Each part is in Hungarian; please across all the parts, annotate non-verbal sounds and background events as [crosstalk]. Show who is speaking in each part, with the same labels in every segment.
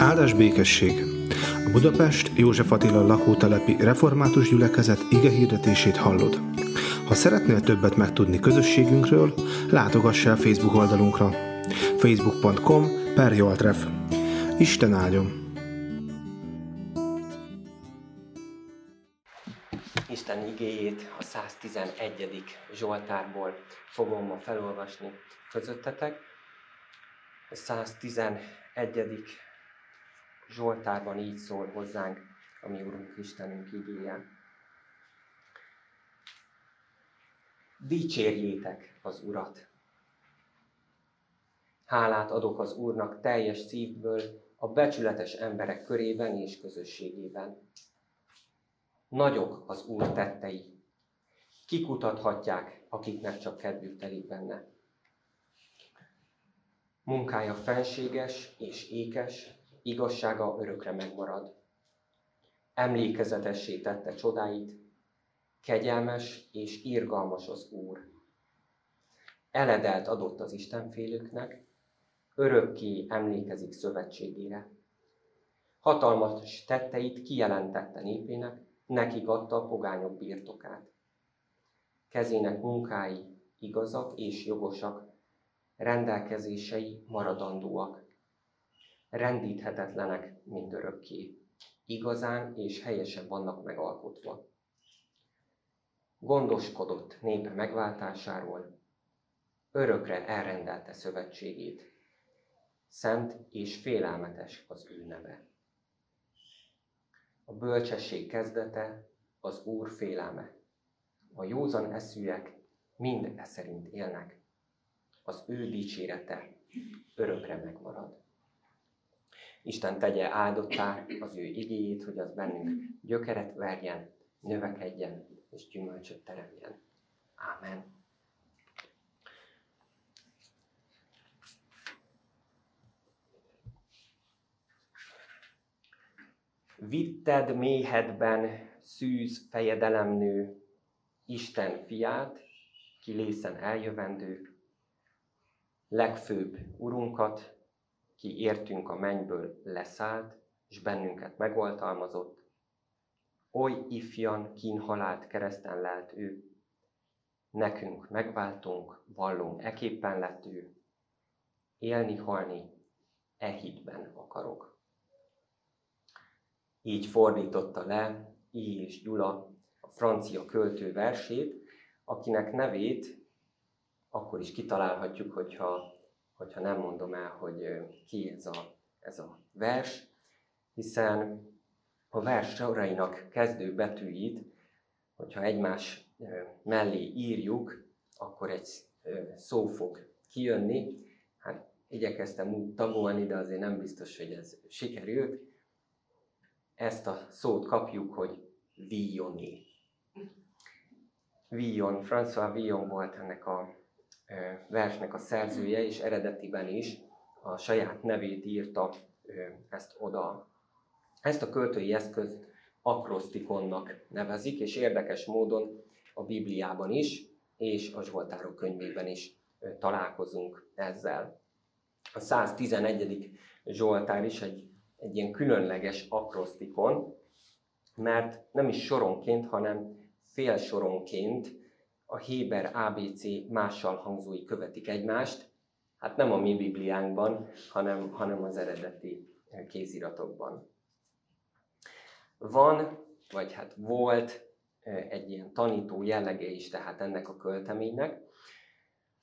Speaker 1: Áldás békesség! A Budapest József Attila lakótelepi református gyülekezet ige hirdetését hallod. Ha szeretnél többet megtudni közösségünkről, látogass el Facebook oldalunkra facebook.com per Joltref. Isten áldjon!
Speaker 2: Isten igéjét a 111. Zsoltárból fogom ma felolvasni közöttetek. A 111. Zsoltárban így szól hozzánk a mi Urunk Istenünk igéje. Dicsérjétek az Urat! Hálát adok az Úrnak teljes szívből a becsületes emberek körében és közösségében. Nagyok az Úr tettei. Kikutathatják, akiknek csak kedvük telik benne. Munkája fenséges és ékes, igazsága örökre megmarad. Emlékezetessé tette csodáit, kegyelmes és irgalmas az Úr. Eledelt adott az Istenfélőknek, örökké emlékezik szövetségére. Hatalmas tetteit kijelentette népének, nekik adta a pogányok birtokát. Kezének munkái igazak és jogosak, rendelkezései maradandóak rendíthetetlenek mindörökké. Igazán és helyesen vannak megalkotva. Gondoskodott népe megváltásáról, örökre elrendelte szövetségét. Szent és félelmetes az ő neve. A bölcsesség kezdete az Úr félelme. A józan eszűek mind e szerint élnek. Az ő dicsérete örökre megmarad. Isten tegye áldottá az ő igéjét, hogy az bennünk gyökeret verjen, növekedjen és gyümölcsöt teremjen. Ámen. Vitted méhedben szűz fejedelemnő, Isten fiát, ki lészen eljövendő, legfőbb urunkat, ki értünk a mennyből leszállt, és bennünket megoltalmazott. Oly ifjan kínhalált kereszten lelt ő, nekünk megváltunk, vallunk, eképpen lett ő. Élni, halni, e hitben akarok. Így fordította le I. és Gyula a francia költő versét, akinek nevét akkor is kitalálhatjuk, hogyha hogyha nem mondom el, hogy ki ez a, ez a vers, hiszen a vers sorainak kezdő betűit, hogyha egymás mellé írjuk, akkor egy szó fog kijönni. Hát igyekeztem úgy tagolni, de azért nem biztos, hogy ez sikerült. Ezt a szót kapjuk, hogy Villoni. Villon, François Villon volt ennek a versnek a szerzője, és eredetiben is a saját nevét írta ezt oda. Ezt a költői eszközt akrosztikonnak nevezik, és érdekes módon a Bibliában is, és a Zsoltárok könyvében is találkozunk ezzel. A 111. Zsoltár is egy, egy ilyen különleges akrosztikon, mert nem is soronként, hanem fél soronként a Héber ABC mással hangzói követik egymást, hát nem a mi Bibliánkban, hanem, hanem az eredeti kéziratokban. Van, vagy hát volt egy ilyen tanító jellege is tehát ennek a költeménynek.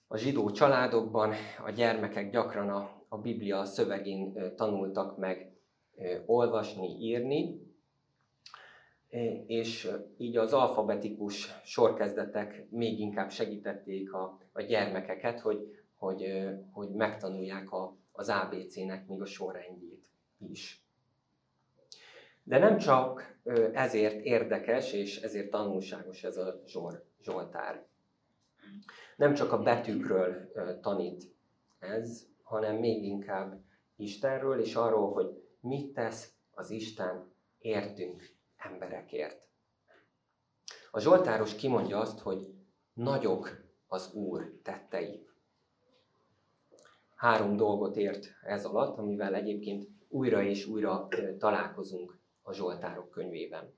Speaker 2: A zsidó családokban a gyermekek gyakran a, a Biblia szövegén tanultak meg olvasni, írni, és így az alfabetikus sorkezdetek még inkább segítették a, a gyermekeket, hogy, hogy, hogy megtanulják a, az ABC-nek még a sorrendjét is. De nem csak ezért érdekes és ezért tanulságos ez a zsor, Zsoltár. Nem csak a betűkről tanít ez, hanem még inkább Istenről és arról, hogy mit tesz az Isten értünk emberekért. A Zsoltáros kimondja azt, hogy nagyok az Úr tettei. három dolgot ért ez alatt, amivel egyébként újra és újra találkozunk a Zsoltárok könyvében.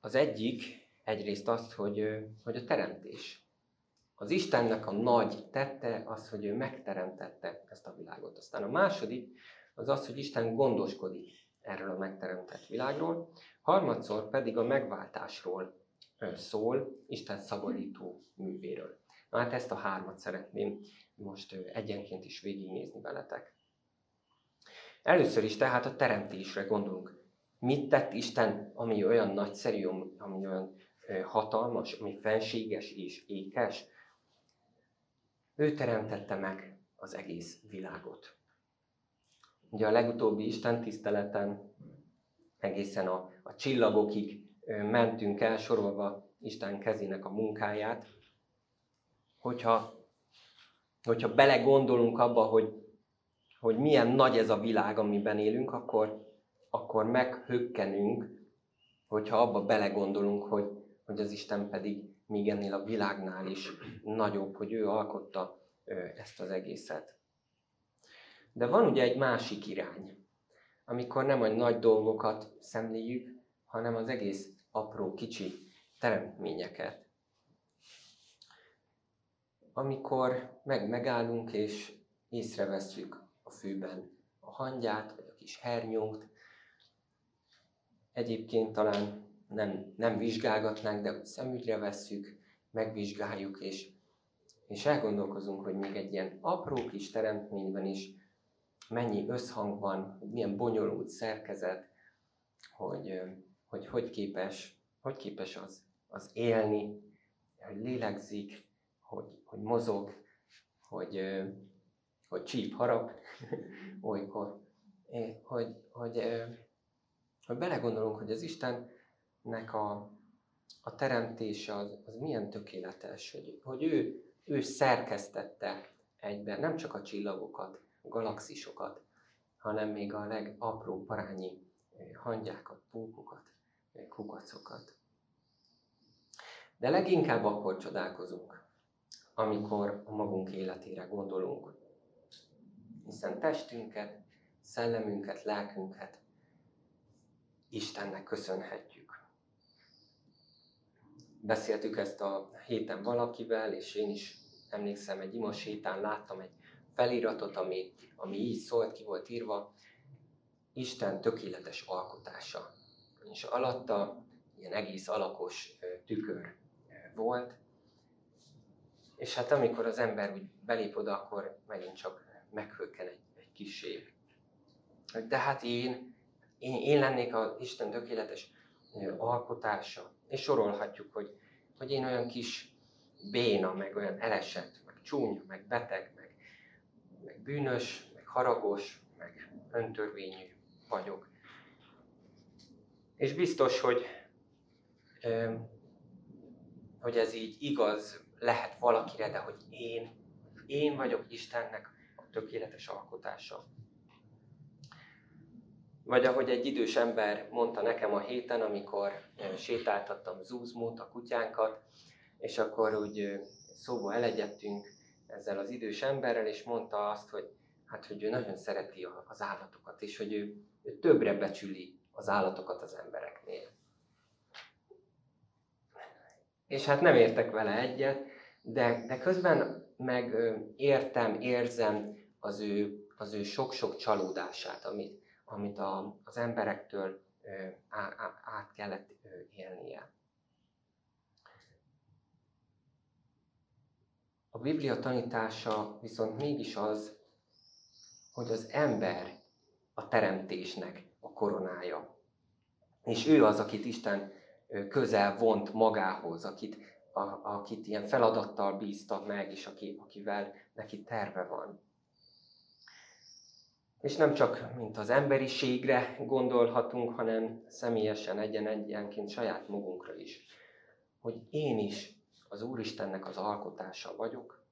Speaker 2: Az egyik egyrészt az, hogy, hogy a teremtés. Az Istennek a nagy tette az, hogy ő megteremtette ezt a világot. Aztán a második az az, hogy Isten gondoskodik erről a megteremtett világról. Harmadszor pedig a megváltásról szól, Isten szabadító művéről. Na hát ezt a hármat szeretném most egyenként is végignézni veletek. Először is tehát a teremtésre gondolunk. Mit tett Isten, ami olyan nagyszerű, ami olyan hatalmas, ami fenséges és ékes? Ő teremtette meg az egész világot. Ugye a legutóbbi Isten tiszteleten egészen a, a csillagokig mentünk el, sorolva Isten kezének a munkáját. Hogyha, hogyha belegondolunk abba, hogy, hogy milyen nagy ez a világ, amiben élünk, akkor, akkor meghökkenünk, hogyha abba belegondolunk, hogy, hogy az Isten pedig még ennél a világnál is nagyobb, hogy ő alkotta ezt az egészet. De van ugye egy másik irány, amikor nem a nagy dolgokat szemléljük, hanem az egész apró, kicsi teremtményeket. Amikor meg megállunk és észrevesszük a fűben a hangyát, vagy a kis hernyót, egyébként talán nem, nem vizsgálgatnánk, de szemügyre vesszük, megvizsgáljuk, és, és elgondolkozunk, hogy még egy ilyen apró kis teremtményben is mennyi összhang van, hogy milyen bonyolult szerkezet, hogy hogy, hogy képes, hogy képes az, az élni, hogy lélegzik, hogy, hogy mozog, hogy, hogy csíp, harap [laughs] olykor, hogy, hogy, hogy belegondolunk, hogy az Istennek a, a teremtése az, az milyen tökéletes, hogy, hogy ő, ő szerkesztette egyben nem csak a csillagokat, galaxisokat, hanem még a legapróbb parányi hangyákat, pókokat, kukacokat. De leginkább akkor csodálkozunk, amikor a magunk életére gondolunk. Hiszen testünket, szellemünket, lelkünket Istennek köszönhetjük. Beszéltük ezt a héten valakivel, és én is emlékszem, egy imos héten láttam egy feliratot, ami, ami így szólt, ki volt írva, Isten tökéletes alkotása és alatta ilyen egész alakos tükör volt. És hát amikor az ember úgy belép oda, akkor megint csak meghökken egy, egy kis év. De hát én, én, én lennék az Isten tökéletes alkotása. És sorolhatjuk, hogy, hogy én olyan kis béna, meg olyan elesett, meg csúnya, meg beteg, meg, meg bűnös, meg haragos, meg öntörvényű vagyok. És biztos, hogy, hogy ez így igaz lehet valakire, de hogy én, én vagyok Istennek a tökéletes alkotása. Vagy ahogy egy idős ember mondta nekem a héten, amikor sétáltattam Zúzmót, a kutyánkat, és akkor úgy szóba elegyedtünk ezzel az idős emberrel, és mondta azt, hogy hát, hogy ő nagyon szereti az állatokat, és hogy ő, ő többre becsüli az állatokat az embereknél. És hát nem értek vele egyet, de, de közben meg értem, érzem az ő, az ő sok-sok csalódását, amit, amit a, az emberektől át kellett élnie. A Biblia tanítása viszont mégis az, hogy az ember a teremtésnek a koronája. És ő az, akit Isten közel vont magához, akit, a, akit ilyen feladattal bízta meg, és aki, akivel neki terve van. És nem csak mint az emberiségre gondolhatunk, hanem személyesen egyen-egyenként saját magunkra is. Hogy én is az Úristennek az alkotása vagyok,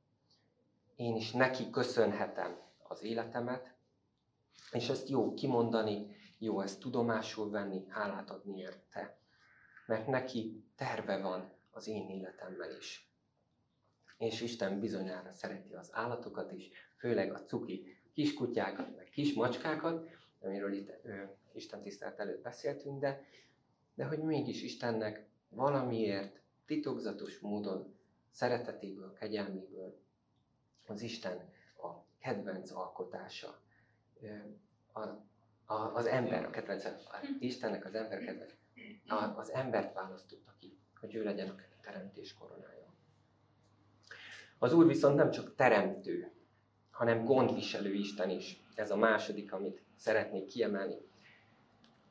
Speaker 2: én is neki köszönhetem az életemet, és ezt jó kimondani, jó ezt tudomásul venni, hálát adni érte. Mert neki terve van az én életemmel is. és Isten bizonyára szereti az állatokat is, főleg a cuki kiskutyákat, meg kis macskákat, amiről itt ö, Isten tisztelt előtt beszéltünk, de, de hogy mégis Istennek valamiért titokzatos módon szeretetéből, kegyelméből az Isten a kedvenc alkotása. A, a, az ember, a kedvenc, a Istennek az ember kedvenc, a, az embert választotta ki, hogy ő legyen a teremtés koronája. Az Úr viszont nem csak teremtő, hanem gondviselő Isten is. Ez a második, amit szeretnék kiemelni.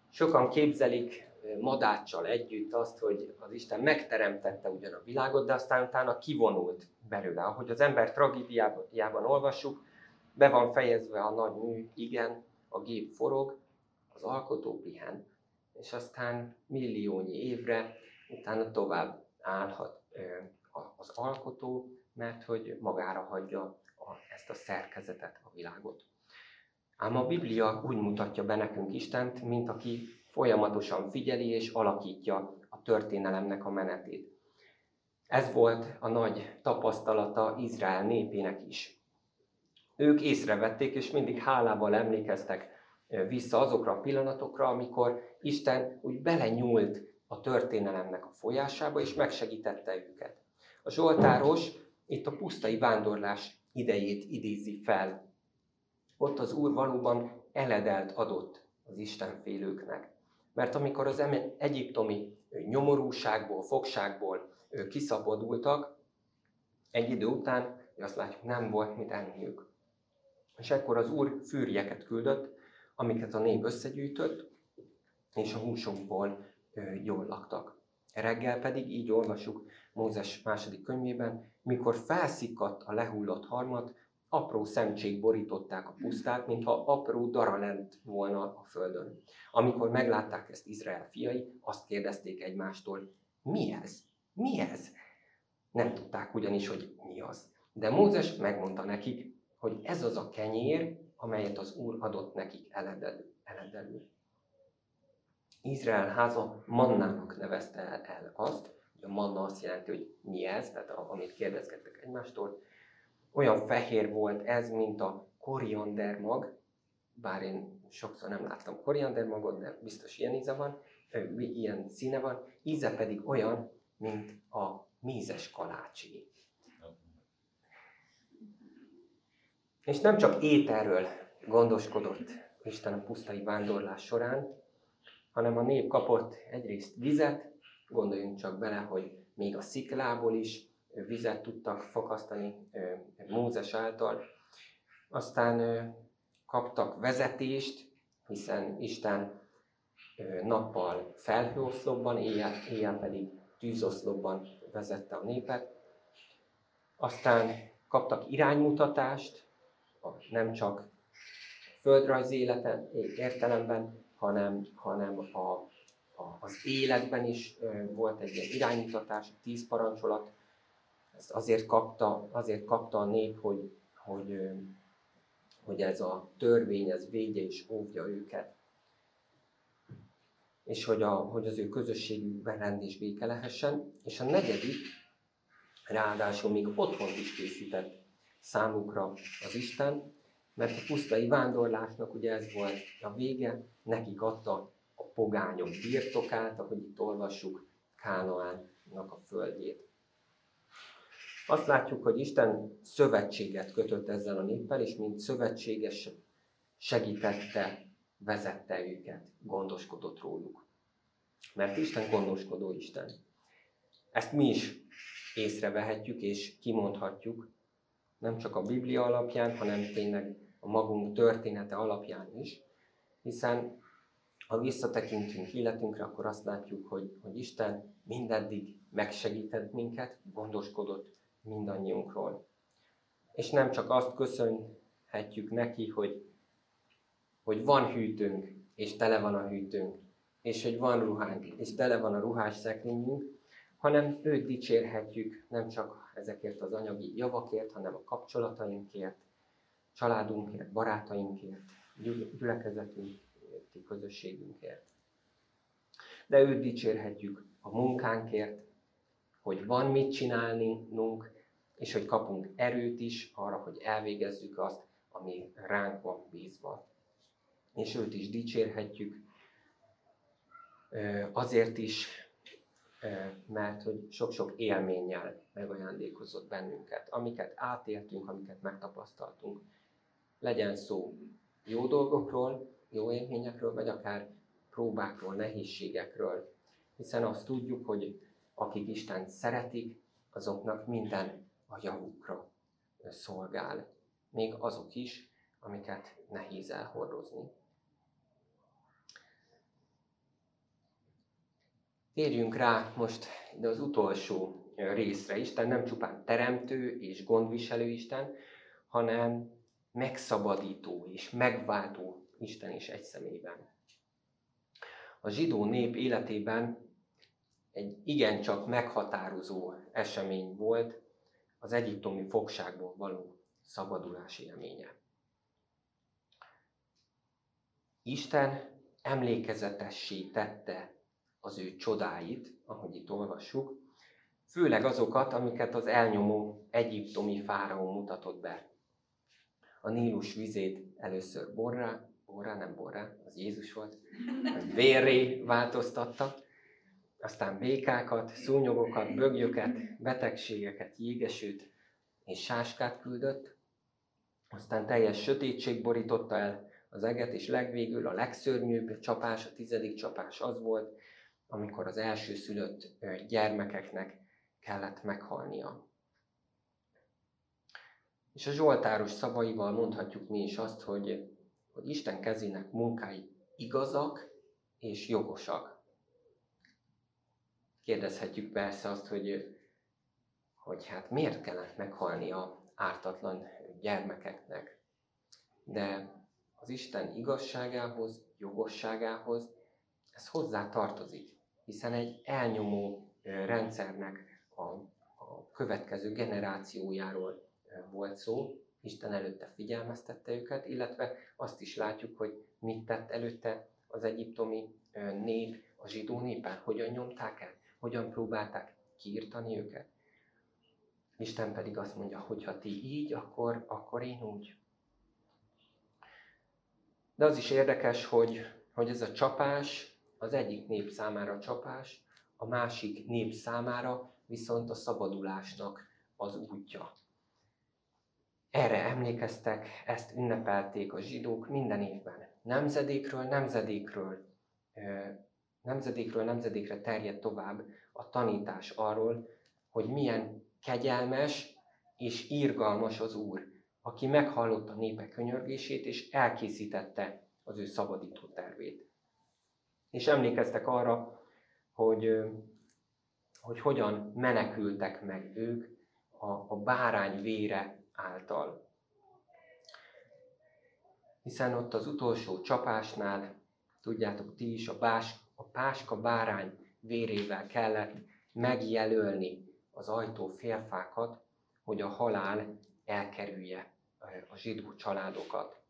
Speaker 2: Sokan képzelik madáccsal együtt azt, hogy az Isten megteremtette ugyan a világot, de aztán utána kivonult belőle. Ahogy az ember tragédiában olvassuk, be van fejezve a nagy mű, igen, a gép forog, az alkotó pihen, és aztán milliónyi évre utána tovább állhat az alkotó, mert hogy magára hagyja ezt a szerkezetet, a világot. Ám a Biblia úgy mutatja be nekünk Istent, mint aki folyamatosan figyeli és alakítja a történelemnek a menetét. Ez volt a nagy tapasztalata Izrael népének is. Ők észrevették, és mindig hálával emlékeztek vissza azokra a pillanatokra, amikor Isten úgy belenyúlt a történelemnek a folyásába, és megsegítette őket. A Zsoltáros itt a pusztai vándorlás idejét idézi fel. Ott az Úr valóban eledelt adott az Istenfélőknek. Mert amikor az egyiptomi nyomorúságból, fogságból kiszabadultak, egy idő után, azt látjuk, nem volt mit enniük. És ekkor az Úr fűrjeket küldött, amiket a nép összegyűjtött, és a húsokból jól laktak. Reggel pedig így olvasjuk Mózes második könyvében, mikor felszikadt a lehullott harmat, apró szemcsék borították a pusztát, mintha apró dara lent volna a földön. Amikor meglátták ezt Izrael fiai, azt kérdezték egymástól, mi ez? Mi ez? Nem tudták ugyanis, hogy mi az. De Mózes megmondta nekik, hogy ez az a kenyér, amelyet az Úr adott nekik eledelül. Izrael háza mannának nevezte el azt, hogy a manna azt jelenti, hogy mi ez, tehát amit kérdezgettek egymástól. Olyan fehér volt ez, mint a koriander mag, bár én sokszor nem láttam koriander magot, de biztos ilyen íze van, ilyen színe van, íze pedig olyan, mint a mézes kalácsi. És nem csak ételről gondoskodott Isten a pusztai vándorlás során, hanem a nép kapott egyrészt vizet, gondoljunk csak bele, hogy még a sziklából is vizet tudtak fakasztani Mózes által. Aztán kaptak vezetést, hiszen Isten nappal felhőoszlopban, éjjel, éjjel pedig tűzoszlopban vezette a népet. Aztán kaptak iránymutatást, nem csak földrajzi életen, értelemben, hanem, hanem a, a, az életben is volt egy ilyen iránymutatás, tíz parancsolat. Ezt azért kapta, azért kapta a nép, hogy, hogy, hogy ez a törvény, ez védje és óvja őket. És hogy, a, hogy az ő közösségükben rend és béke lehessen. És a negyedik, ráadásul még otthont is készített számukra az Isten, mert a pusztai vándorlásnak ugye ez volt a vége, nekik adta a pogányok birtokát, ahogy itt olvassuk, Kánaánnak a földjét. Azt látjuk, hogy Isten szövetséget kötött ezzel a néppel, és mint szövetséges segítette, vezette őket, gondoskodott róluk. Mert Isten gondoskodó Isten. Ezt mi is észrevehetjük és kimondhatjuk, nem csak a Biblia alapján, hanem tényleg a magunk története alapján is, hiszen ha visszatekintünk életünkre, akkor azt látjuk, hogy, hogy Isten mindeddig megsegített minket, gondoskodott mindannyiunkról. És nem csak azt köszönhetjük neki, hogy, hogy van hűtőnk, és tele van a hűtőnk, és hogy van ruhánk, és tele van a ruhás szekrényünk, hanem őt dicsérhetjük nem csak ezekért az anyagi javakért, hanem a kapcsolatainkért, családunkért, barátainkért, gyülekezetünkért, közösségünkért. De őt dicsérhetjük a munkánkért, hogy van mit csinálnunk, és hogy kapunk erőt is arra, hogy elvégezzük azt, ami ránk van bízva. És őt is dicsérhetjük, azért is, mert hogy sok-sok élménnyel megajándékozott bennünket, amiket átéltünk, amiket megtapasztaltunk. Legyen szó jó dolgokról, jó élményekről, vagy akár próbákról, nehézségekről. Hiszen azt tudjuk, hogy akik Isten szeretik, azoknak minden a javukra szolgál. Még azok is, amiket nehéz elhordozni. Térjünk rá most ide az utolsó részre. Isten nem csupán teremtő és gondviselő Isten, hanem megszabadító és megváltó Isten is egy szemében. A zsidó nép életében egy igencsak meghatározó esemény volt az egyiptomi fogságból való szabadulás élménye. Isten emlékezetessé tette az ő csodáit, ahogy itt olvassuk, főleg azokat, amiket az elnyomó egyiptomi fáraó mutatott be. A Nílus vizét először borrá, borrá, nem borrá, az Jézus volt, vérré változtatta, aztán békákat, szúnyogokat, bögyöket, betegségeket, jégesőt és sáskát küldött, aztán teljes sötétség borította el az eget, és legvégül a legszörnyűbb csapás, a tizedik csapás az volt, amikor az első szülött gyermekeknek kellett meghalnia. És a Zsoltáros szavaival mondhatjuk mi is azt, hogy, hogy Isten kezének munkái igazak és jogosak. Kérdezhetjük persze azt, hogy, hogy hát miért kellett meghalni a ártatlan gyermekeknek. De az Isten igazságához, jogosságához ez hozzá tartozik hiszen egy elnyomó rendszernek a, a következő generációjáról volt szó, Isten előtte figyelmeztette őket, illetve azt is látjuk, hogy mit tett előtte az egyiptomi nép, a zsidó népen, hogyan nyomták el, hogyan próbálták kiirtani őket. Isten pedig azt mondja, hogy ha ti így, akkor, akkor én úgy. De az is érdekes, hogy, hogy ez a csapás, az egyik nép számára csapás, a másik nép számára viszont a szabadulásnak az útja. Erre emlékeztek, ezt ünnepelték a zsidók minden évben. Nemzedékről nemzedékről, nemzedékről nemzedékre terjed tovább a tanítás arról, hogy milyen kegyelmes és írgalmas az Úr, aki meghallotta népek könyörgését és elkészítette az ő szabadító tervét. És emlékeztek arra, hogy, hogy hogyan menekültek meg ők a, a bárány vére által. Hiszen ott az utolsó csapásnál, tudjátok ti is, a, bás, a páska bárány vérével kellett megjelölni az ajtó félfákat, hogy a halál elkerülje a zsidó családokat.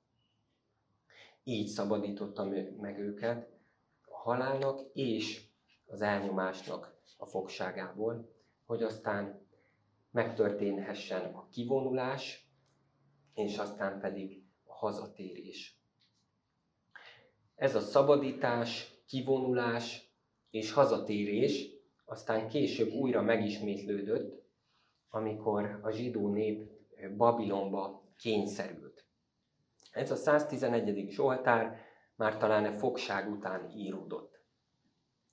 Speaker 2: Így szabadította meg őket, halálnak és az elnyomásnak a fogságából, hogy aztán megtörténhessen a kivonulás, és aztán pedig a hazatérés. Ez a szabadítás, kivonulás és hazatérés aztán később újra megismétlődött, amikor a zsidó nép Babilonba kényszerült. Ez a 111. Zsoltár már talán a fogság után íródott.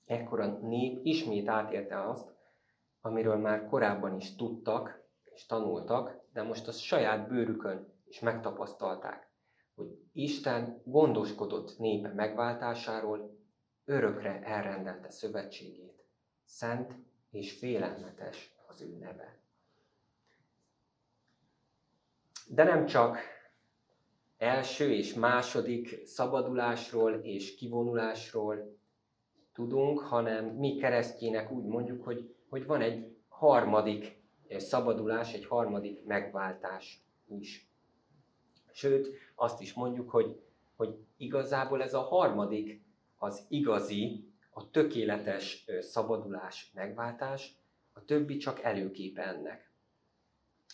Speaker 2: Ekkor a nép ismét átérte azt, amiről már korábban is tudtak és tanultak, de most a saját bőrükön is megtapasztalták, hogy Isten gondoskodott népe megváltásáról, örökre elrendelte szövetségét. Szent és félelmetes az ő neve. De nem csak első és második szabadulásról és kivonulásról tudunk, hanem mi keresztjének úgy mondjuk, hogy, hogy van egy harmadik szabadulás, egy harmadik megváltás is. Sőt, azt is mondjuk, hogy, hogy igazából ez a harmadik az igazi, a tökéletes szabadulás, megváltás, a többi csak előképe ennek.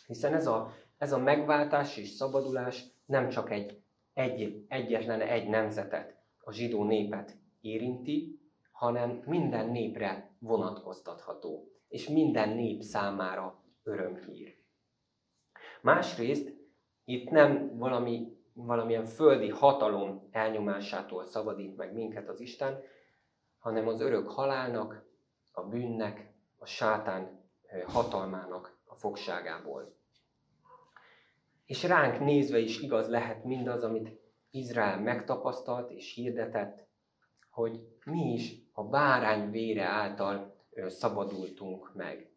Speaker 2: Hiszen ez a, ez a megváltás és szabadulás nem csak egy, egy egyetlen egy nemzetet, a zsidó népet érinti, hanem minden népre vonatkoztatható, és minden nép számára örömhír. Másrészt itt nem valami, valamilyen földi hatalom elnyomásától szabadít meg minket az Isten, hanem az örök halálnak, a bűnnek, a sátán hatalmának a fogságából. És ránk nézve is igaz lehet mindaz, amit Izrael megtapasztalt és hirdetett, hogy mi is a bárány vére által szabadultunk meg.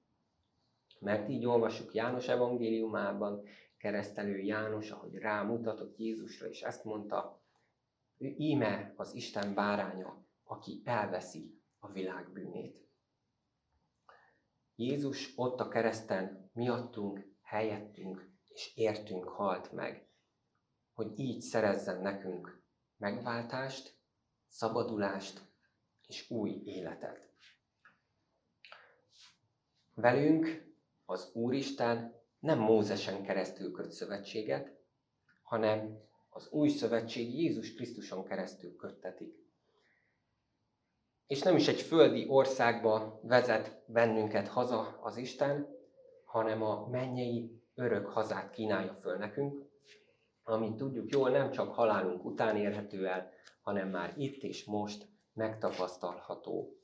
Speaker 2: Mert így olvasjuk János evangéliumában, keresztelő János, ahogy rámutatott Jézusra, és ezt mondta, ő íme az Isten báránya, aki elveszi a világ bűnét. Jézus ott a kereszten miattunk, helyettünk és értünk halt meg, hogy így szerezzen nekünk megváltást, szabadulást és új életet. Velünk az Úristen nem Mózesen keresztül köt szövetséget, hanem az új szövetség Jézus Krisztuson keresztül köttetik. És nem is egy földi országba vezet bennünket haza az Isten, hanem a mennyei örök hazát kínálja föl nekünk, amit tudjuk jól nem csak halálunk után érhető el, hanem már itt és most megtapasztalható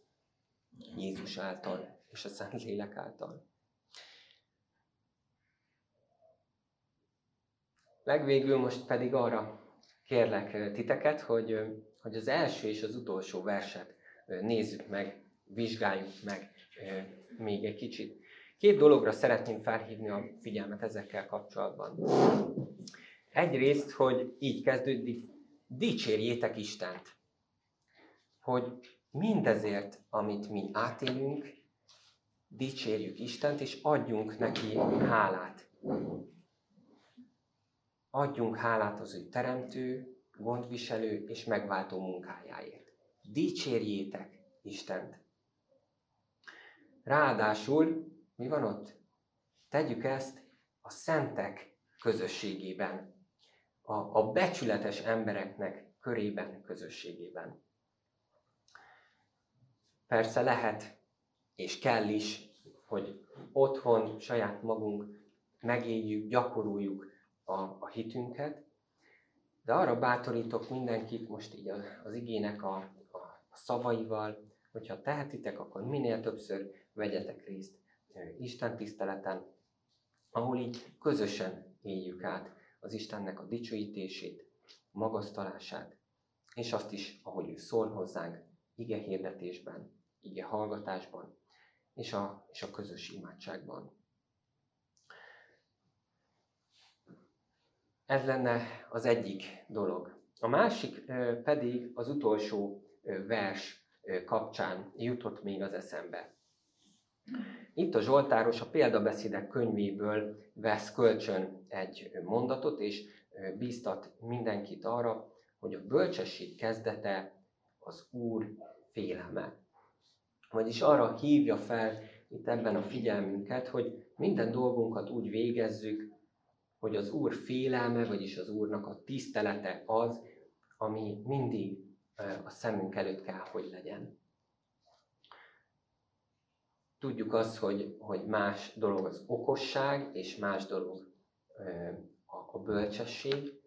Speaker 2: Jézus által és a Szent Lélek által. Legvégül most pedig arra kérlek titeket, hogy, hogy az első és az utolsó verset nézzük meg, vizsgáljuk meg még egy kicsit. Két dologra szeretném felhívni a figyelmet ezekkel kapcsolatban. Egyrészt, hogy így kezdődik, dicsérjétek Istent, hogy mindezért, amit mi átélünk, dicsérjük Istent, és adjunk neki hálát. Adjunk hálát az ő teremtő, gondviselő és megváltó munkájáért. Dicsérjétek Istent. Ráadásul, mi van ott? Tegyük ezt a szentek közösségében, a, a becsületes embereknek körében, közösségében. Persze lehet, és kell is, hogy otthon saját magunk megéljük, gyakoroljuk a, a hitünket, de arra bátorítok mindenkit most így az igének a, a, szavaival, hogyha tehetitek, akkor minél többször vegyetek részt Isten tiszteleten, ahol így közösen éljük át az Istennek a dicsőítését, magasztalását, és azt is, ahogy ő szól hozzánk, ige hirdetésben, ige hallgatásban, és a, és a közös imádságban. Ez lenne az egyik dolog. A másik pedig az utolsó vers kapcsán jutott még az eszembe. Itt a Zsoltáros a példabeszédek könyvéből vesz kölcsön egy mondatot, és bíztat mindenkit arra, hogy a bölcsesség kezdete az Úr félelme. Vagyis arra hívja fel itt ebben a figyelmünket, hogy minden dolgunkat úgy végezzük, hogy az Úr félelme, vagyis az Úrnak a tisztelete az, ami mindig a szemünk előtt kell, hogy legyen. Tudjuk azt, hogy, hogy más dolog az okosság, és más dolog a bölcsesség.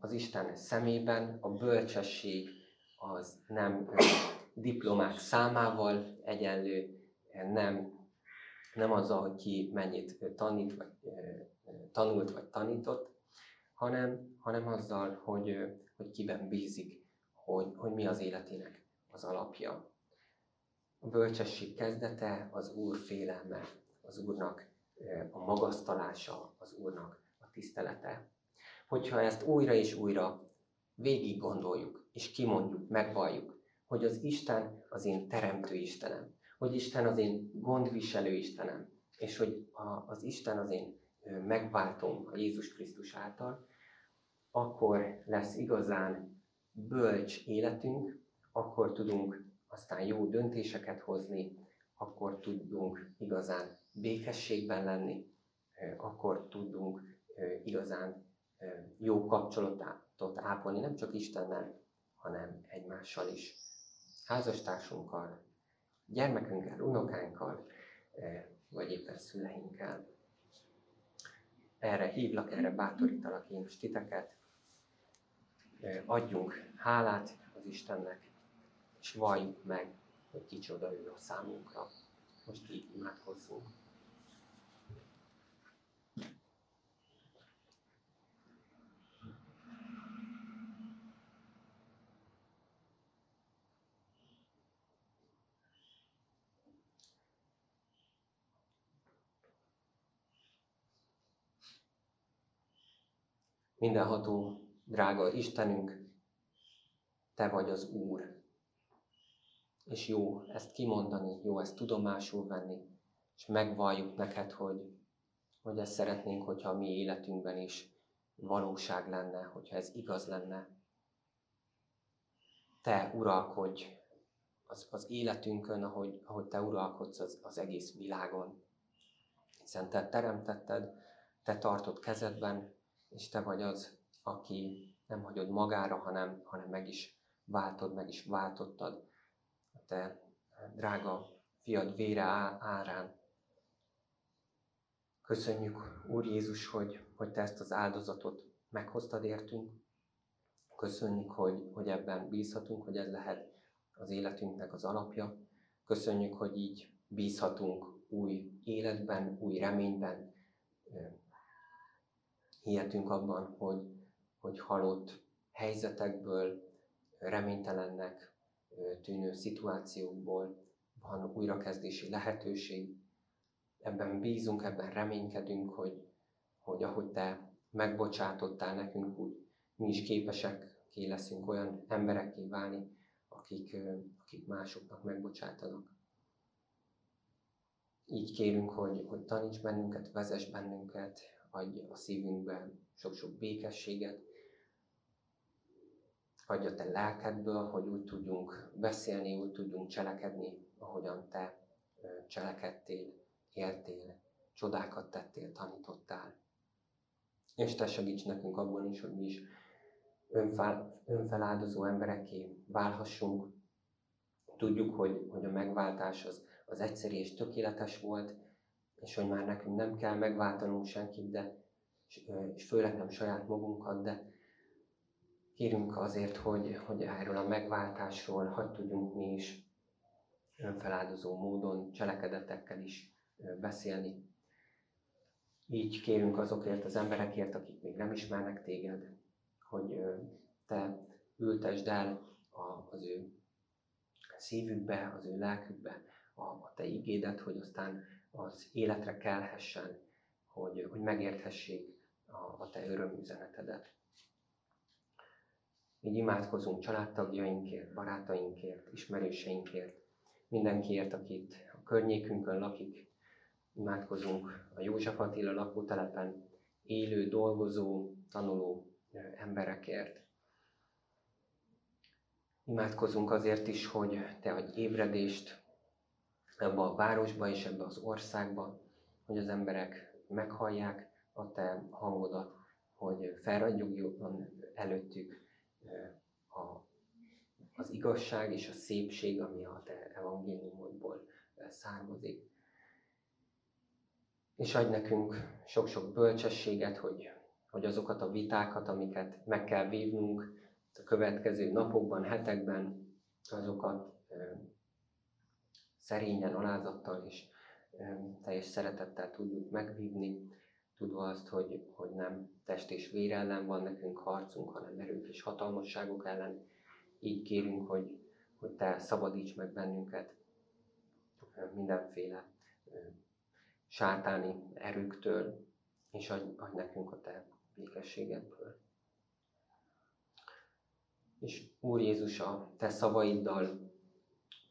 Speaker 2: Az Isten szemében a bölcsesség az nem diplomák számával egyenlő, nem, nem azzal, hogy ki mennyit tanít, vagy tanult, vagy tanított, hanem, hanem azzal, hogy, hogy kiben bízik, hogy, hogy mi az életének az alapja. A bölcsesség kezdete az Úr félelme, az Úrnak a magasztalása, az Úrnak a tisztelete. Hogyha ezt újra és újra végig gondoljuk, és kimondjuk, megvalljuk, hogy az Isten az én teremtő Istenem, hogy Isten az én gondviselő Istenem, és hogy a, az Isten az én megváltom a Jézus Krisztus által, akkor lesz igazán bölcs életünk, akkor tudunk aztán jó döntéseket hozni, akkor tudunk igazán békességben lenni, akkor tudunk igazán jó kapcsolatot ápolni, nem csak Istennel, hanem egymással is. Házastársunkkal, gyermekünkkel, unokánkkal, vagy éppen szüleinkkel. Erre hívlak, erre bátorítalak én most titeket. Adjunk hálát az Istennek, és valljuk meg, hogy kicsoda ő a számunkra. Most így imádkozzunk. Mindenható, drága Istenünk, Te vagy az Úr. És jó ezt kimondani, jó ezt tudomásul venni, és megvalljuk neked, hogy, hogy ezt szeretnénk, hogyha a mi életünkben is valóság lenne, hogyha ez igaz lenne. Te uralkodj az, az életünkön, ahogy, ahogy Te uralkodsz az, az egész világon. Hiszen Te teremtetted, Te tartod kezedben, és te vagy az, aki nem hagyod magára, hanem, hanem meg is váltod, meg is váltottad a te drága fiad vére árán. Köszönjük, Úr Jézus, hogy, hogy te ezt az áldozatot meghoztad értünk. Köszönjük, hogy, hogy ebben bízhatunk, hogy ez lehet az életünknek az alapja. Köszönjük, hogy így bízhatunk új életben, új reményben, hihetünk abban, hogy, hogy halott helyzetekből, reménytelennek tűnő szituációkból van újrakezdési lehetőség. Ebben bízunk, ebben reménykedünk, hogy, hogy ahogy Te megbocsátottál nekünk, úgy mi is képesek ki leszünk olyan emberekké válni, akik, akik másoknak megbocsátanak. Így kérünk, hogy, hogy taníts bennünket, vezess bennünket, adj a szívünkben sok-sok békességet, adj a te lelkedből, hogy úgy tudjunk beszélni, úgy tudjunk cselekedni, ahogyan te cselekedtél, éltél, csodákat tettél, tanítottál. És te segíts nekünk abban is, hogy mi is önfel, önfeláldozó embereké válhassunk. Tudjuk, hogy, hogy a megváltás az, az egyszerű és tökéletes volt, és hogy már nekünk nem kell megváltanunk senkit, de, és főleg nem saját magunkat, de kérünk azért, hogy, hogy erről a megváltásról hagy tudjunk mi is önfeláldozó módon, cselekedetekkel is beszélni. Így kérünk azokért az emberekért, akik még nem ismernek téged, hogy te ültesd el az ő szívükbe, az ő lelkükbe a te igédet, hogy aztán az életre kelhessen, hogy, hogy megérthessék a, a te örömüzenetedet. Így imádkozunk családtagjainkért, barátainkért, ismerőseinkért, mindenkiért, akit a környékünkön lakik. Imádkozunk a József Attila lakótelepen élő, dolgozó, tanuló emberekért. Imádkozunk azért is, hogy Te adj ébredést ebbe a városba és ebbe az országba, hogy az emberek meghallják a te hangodat, hogy felragyogjon előttük a, az igazság és a szépség, ami a te evangéliumodból származik. És adj nekünk sok-sok bölcsességet, hogy, hogy azokat a vitákat, amiket meg kell vívnunk a következő napokban, hetekben, azokat szerényen, alázattal és teljes szeretettel tudjuk megvívni, tudva azt, hogy, hogy nem test és vér ellen van nekünk harcunk, hanem erők és hatalmasságok ellen. Így kérünk, hogy, hogy Te szabadíts meg bennünket mindenféle sátáni erőktől, és adj, adj nekünk a Te békességedből. És Úr Jézus, a Te szavaiddal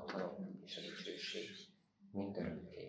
Speaker 2: hatalom és a dicsőség mindörökké.